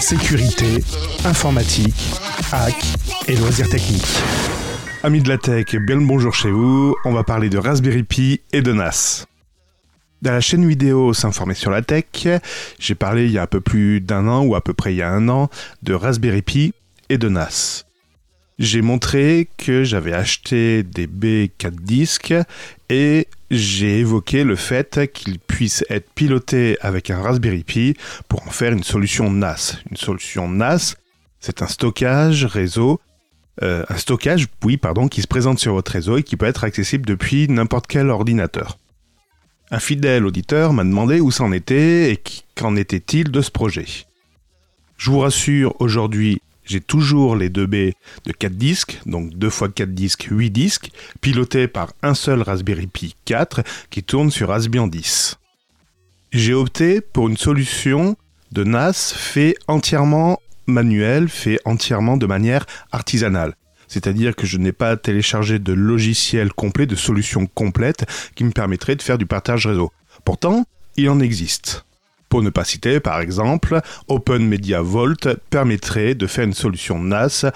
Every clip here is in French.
Sécurité, informatique, hack et loisirs techniques. Amis de la tech, bien le bonjour chez vous. On va parler de Raspberry Pi et de NAS. Dans la chaîne vidéo S'informer sur la tech, j'ai parlé il y a un peu plus d'un an ou à peu près il y a un an de Raspberry Pi et de NAS. J'ai montré que j'avais acheté des B4 disques et j'ai évoqué le fait qu'ils puissent être pilotés avec un Raspberry Pi pour en faire une solution NAS. Une solution NAS, c'est un stockage réseau, euh, un stockage, oui, pardon, qui se présente sur votre réseau et qui peut être accessible depuis n'importe quel ordinateur. Un fidèle auditeur m'a demandé où c'en était et qu'en était-il de ce projet. Je vous rassure, aujourd'hui, j'ai toujours les 2B de 4 disques, donc 2 x 4 disques, 8 disques, pilotés par un seul Raspberry Pi 4 qui tourne sur Raspbian 10. J'ai opté pour une solution de NAS fait entièrement manuel, fait entièrement de manière artisanale. C'est-à-dire que je n'ai pas téléchargé de logiciel complet, de solution complète qui me permettrait de faire du partage réseau. Pourtant, il en existe. Pour ne pas citer, par exemple, Open Media Vault permettrait de faire une solution NAS,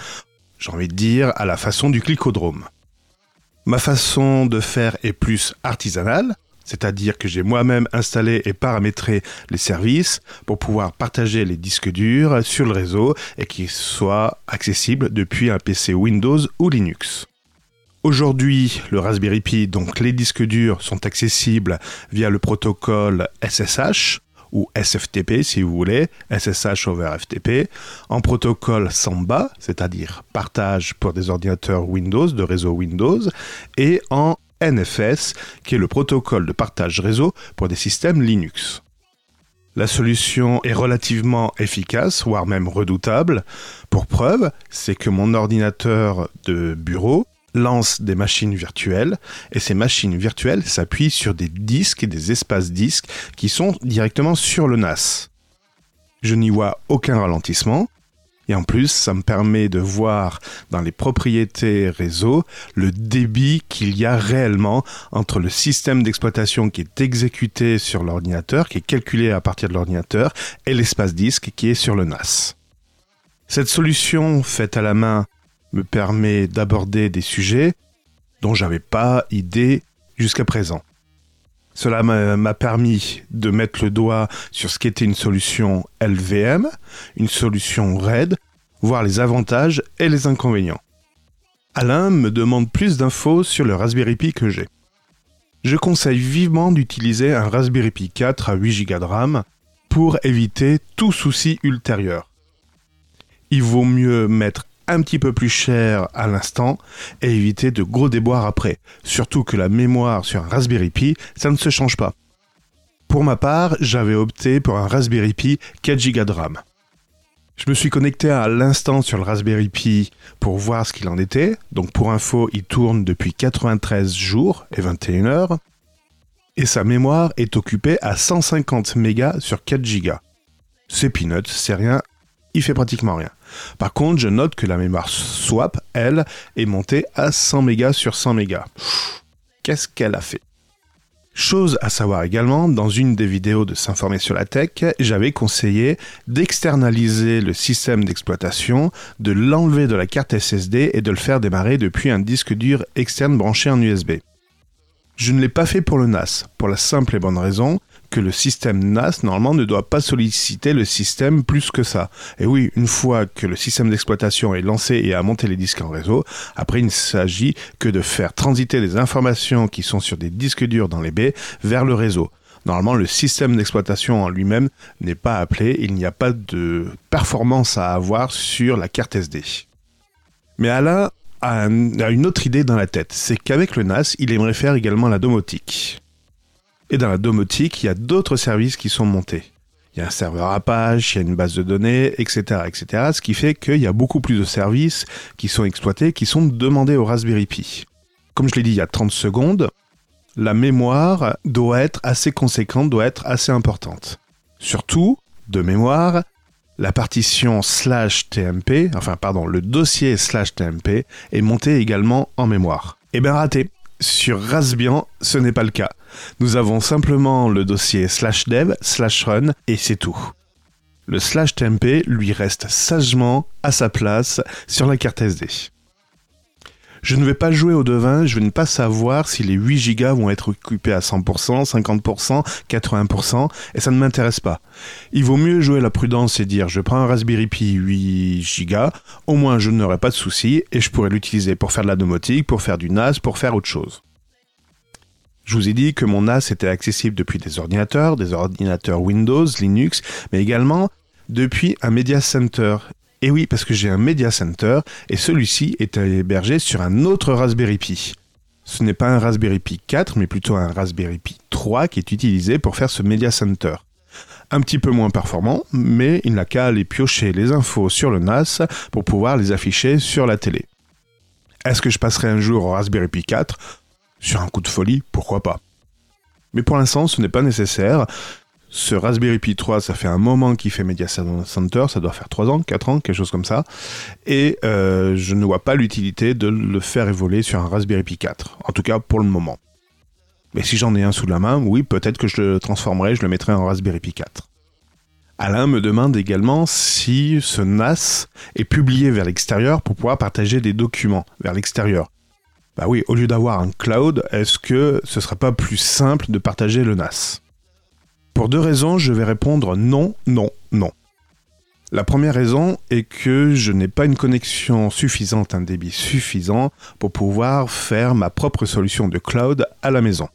j'ai envie de dire, à la façon du clicodrome. Ma façon de faire est plus artisanale, c'est-à-dire que j'ai moi-même installé et paramétré les services pour pouvoir partager les disques durs sur le réseau et qu'ils soient accessibles depuis un PC Windows ou Linux. Aujourd'hui, le Raspberry Pi, donc les disques durs, sont accessibles via le protocole SSH, ou SFTP si vous voulez, SSH over FTP, en protocole Samba, c'est-à-dire partage pour des ordinateurs Windows, de réseau Windows, et en NFS, qui est le protocole de partage réseau pour des systèmes Linux. La solution est relativement efficace, voire même redoutable. Pour preuve, c'est que mon ordinateur de bureau lance des machines virtuelles et ces machines virtuelles s'appuient sur des disques et des espaces disques qui sont directement sur le NAS. Je n'y vois aucun ralentissement et en plus ça me permet de voir dans les propriétés réseau le débit qu'il y a réellement entre le système d'exploitation qui est exécuté sur l'ordinateur, qui est calculé à partir de l'ordinateur, et l'espace disque qui est sur le NAS. Cette solution faite à la main me permet d'aborder des sujets dont j'avais pas idée jusqu'à présent. Cela m'a permis de mettre le doigt sur ce qu'était une solution LVM, une solution RAID, voir les avantages et les inconvénients. Alain me demande plus d'infos sur le Raspberry Pi que j'ai. Je conseille vivement d'utiliser un Raspberry Pi 4 à 8 Go de RAM pour éviter tout souci ultérieur. Il vaut mieux mettre petit peu plus cher à l'instant et éviter de gros déboires après. Surtout que la mémoire sur un Raspberry Pi, ça ne se change pas. Pour ma part, j'avais opté pour un Raspberry Pi 4 Go de RAM. Je me suis connecté à l'instant sur le Raspberry Pi pour voir ce qu'il en était. Donc pour info, il tourne depuis 93 jours et 21 heures. Et sa mémoire est occupée à 150 mégas sur 4 Go. C'est peanuts, c'est rien, il fait pratiquement rien. Par contre, je note que la mémoire swap, elle, est montée à 100 mégas sur 100 mégas. Qu'est-ce qu'elle a fait? Chose à savoir également, dans une des vidéos de S'informer sur la tech, j'avais conseillé d'externaliser le système d'exploitation, de l'enlever de la carte SSD et de le faire démarrer depuis un disque dur externe branché en USB. Je ne l'ai pas fait pour le NAS, pour la simple et bonne raison que le système NAS, normalement, ne doit pas solliciter le système plus que ça. Et oui, une fois que le système d'exploitation est lancé et a monté les disques en réseau, après, il ne s'agit que de faire transiter les informations qui sont sur des disques durs dans les baies vers le réseau. Normalement, le système d'exploitation en lui-même n'est pas appelé, il n'y a pas de performance à avoir sur la carte SD. Mais Alain a, une autre idée dans la tête, c'est qu'avec le NAS, il aimerait faire également la domotique. Et dans la domotique, il y a d'autres services qui sont montés. Il y a un serveur Apache, il y a une base de données, etc., etc. Ce qui fait qu'il y a beaucoup plus de services qui sont exploités, qui sont demandés au Raspberry Pi. Comme je l'ai dit il y a 30 secondes, la mémoire doit être assez conséquente, doit être assez importante. Surtout, de mémoire, la partition slash TMP, enfin pardon, le dossier slash TMP est monté également en mémoire. Eh bien raté. Sur Raspbian, ce n'est pas le cas. Nous avons simplement le dossier slash dev slash run et c'est tout. Le slash TMP lui reste sagement à sa place sur la carte SD. Je ne vais pas jouer au devin, je ne vais pas savoir si les 8 Go vont être occupés à 100%, 50%, 80%, et ça ne m'intéresse pas. Il vaut mieux jouer la prudence et dire je prends un Raspberry Pi 8 Go, au moins je n'aurai pas de soucis et je pourrai l'utiliser pour faire de la domotique, pour faire du NAS, pour faire autre chose. Je vous ai dit que mon NAS était accessible depuis des ordinateurs, des ordinateurs Windows, Linux, mais également depuis un Media Center. Et oui, parce que j'ai un Media Center et celui-ci est hébergé sur un autre Raspberry Pi. Ce n'est pas un Raspberry Pi 4, mais plutôt un Raspberry Pi 3 qui est utilisé pour faire ce Media Center. Un petit peu moins performant, mais il n'a qu'à aller piocher les infos sur le NAS pour pouvoir les afficher sur la télé. Est-ce que je passerai un jour au Raspberry Pi 4 Sur un coup de folie, pourquoi pas. Mais pour l'instant, ce n'est pas nécessaire. Ce Raspberry Pi 3, ça fait un moment qu'il fait Media Center, ça doit faire 3 ans, 4 ans, quelque chose comme ça. Et euh, je ne vois pas l'utilité de le faire évoluer sur un Raspberry Pi 4. En tout cas, pour le moment. Mais si j'en ai un sous la main, oui, peut-être que je le transformerai, je le mettrai en Raspberry Pi 4. Alain me demande également si ce NAS est publié vers l'extérieur pour pouvoir partager des documents vers l'extérieur. Bah oui, au lieu d'avoir un cloud, est-ce que ce serait pas plus simple de partager le NAS? Pour deux raisons, je vais répondre non, non, non. La première raison est que je n'ai pas une connexion suffisante, un débit suffisant pour pouvoir faire ma propre solution de cloud à la maison.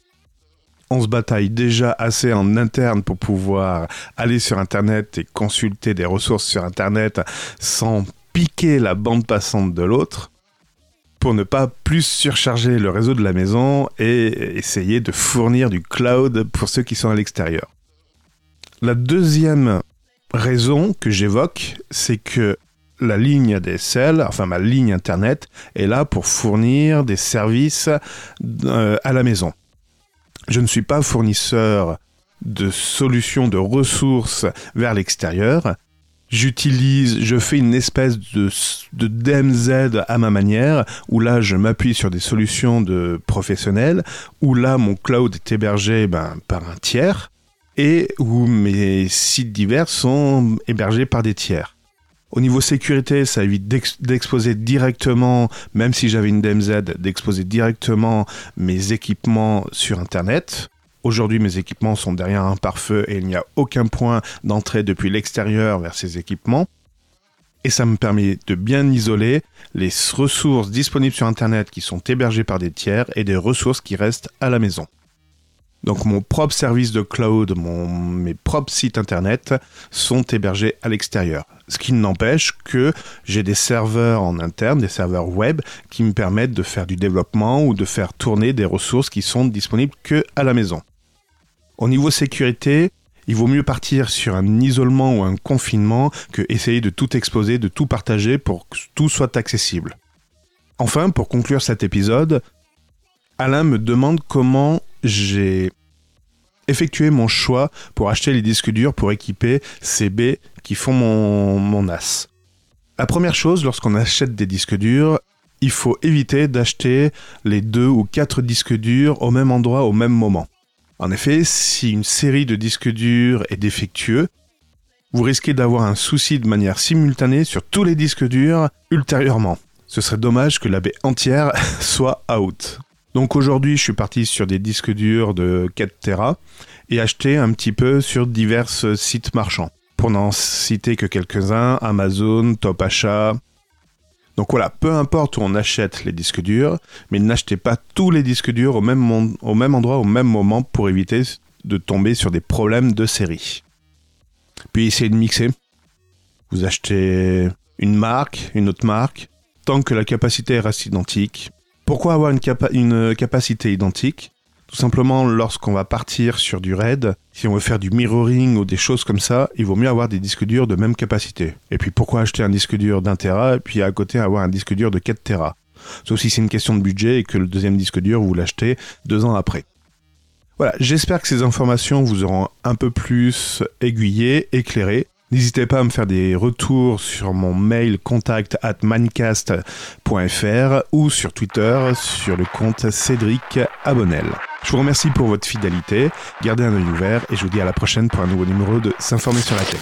On se bataille déjà assez en interne pour pouvoir aller sur Internet et consulter des ressources sur Internet sans piquer la bande passante de l'autre pour ne pas plus surcharger le réseau de la maison et essayer de fournir du cloud pour ceux qui sont à l'extérieur. La deuxième raison que j'évoque, c'est que la ligne DSL, enfin ma ligne Internet, est là pour fournir des services euh, à la maison. Je ne suis pas fournisseur de solutions de ressources vers l'extérieur. J'utilise, je fais une espèce de, de DMZ à ma manière, où là je m'appuie sur des solutions de professionnels, où là mon cloud est hébergé ben, par un tiers et où mes sites divers sont hébergés par des tiers. Au niveau sécurité, ça évite d'exposer directement, même si j'avais une DMZ, d'exposer directement mes équipements sur Internet. Aujourd'hui, mes équipements sont derrière un pare-feu et il n'y a aucun point d'entrée depuis l'extérieur vers ces équipements. Et ça me permet de bien isoler les ressources disponibles sur Internet qui sont hébergées par des tiers et des ressources qui restent à la maison. Donc mon propre service de cloud, mes propres sites internet sont hébergés à l'extérieur. Ce qui n'empêche que j'ai des serveurs en interne, des serveurs web, qui me permettent de faire du développement ou de faire tourner des ressources qui sont disponibles que à la maison. Au niveau sécurité, il vaut mieux partir sur un isolement ou un confinement que essayer de tout exposer, de tout partager pour que tout soit accessible. Enfin, pour conclure cet épisode, Alain me demande comment j'ai effectué mon choix pour acheter les disques durs pour équiper ces baies qui font mon, mon NAS. La première chose, lorsqu'on achète des disques durs, il faut éviter d'acheter les deux ou quatre disques durs au même endroit au même moment. En effet, si une série de disques durs est défectueux, vous risquez d'avoir un souci de manière simultanée sur tous les disques durs ultérieurement. Ce serait dommage que la baie entière soit out. Donc aujourd'hui, je suis parti sur des disques durs de 4 Tera et acheté un petit peu sur divers sites marchands. Pour n'en citer que quelques-uns, Amazon, Top Achat. Donc voilà, peu importe où on achète les disques durs, mais n'achetez pas tous les disques durs au même, endroit, au même moment pour éviter de tomber sur des problèmes de série. Puis essayez de mixer. Vous achetez une marque, une autre marque, tant que la capacité reste identique, pourquoi avoir une, capacité identique? Tout simplement, lorsqu'on va partir sur du RAID, si on veut faire du mirroring ou des choses comme ça, il vaut mieux avoir des disques durs de même capacité. Et puis pourquoi acheter un disque dur d'un Tera et puis à côté avoir un disque dur de 4 Tera? Sauf si c'est une question de budget et que le deuxième disque dur, vous l'achetez deux ans après. Voilà, j'espère que ces informations vous auront un peu plus aiguillé, éclairé. N'hésitez pas à me faire des retours sur mon mail contact at mancast.fr ou sur Twitter sur le compte Cédric Abonnel. Je vous remercie pour votre fidélité, gardez un œil ouvert et je vous dis à la prochaine pour un nouveau numéro de S'informer sur la tech.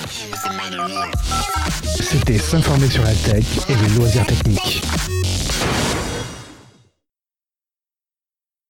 C'était s'informer sur la tech et les loisirs techniques.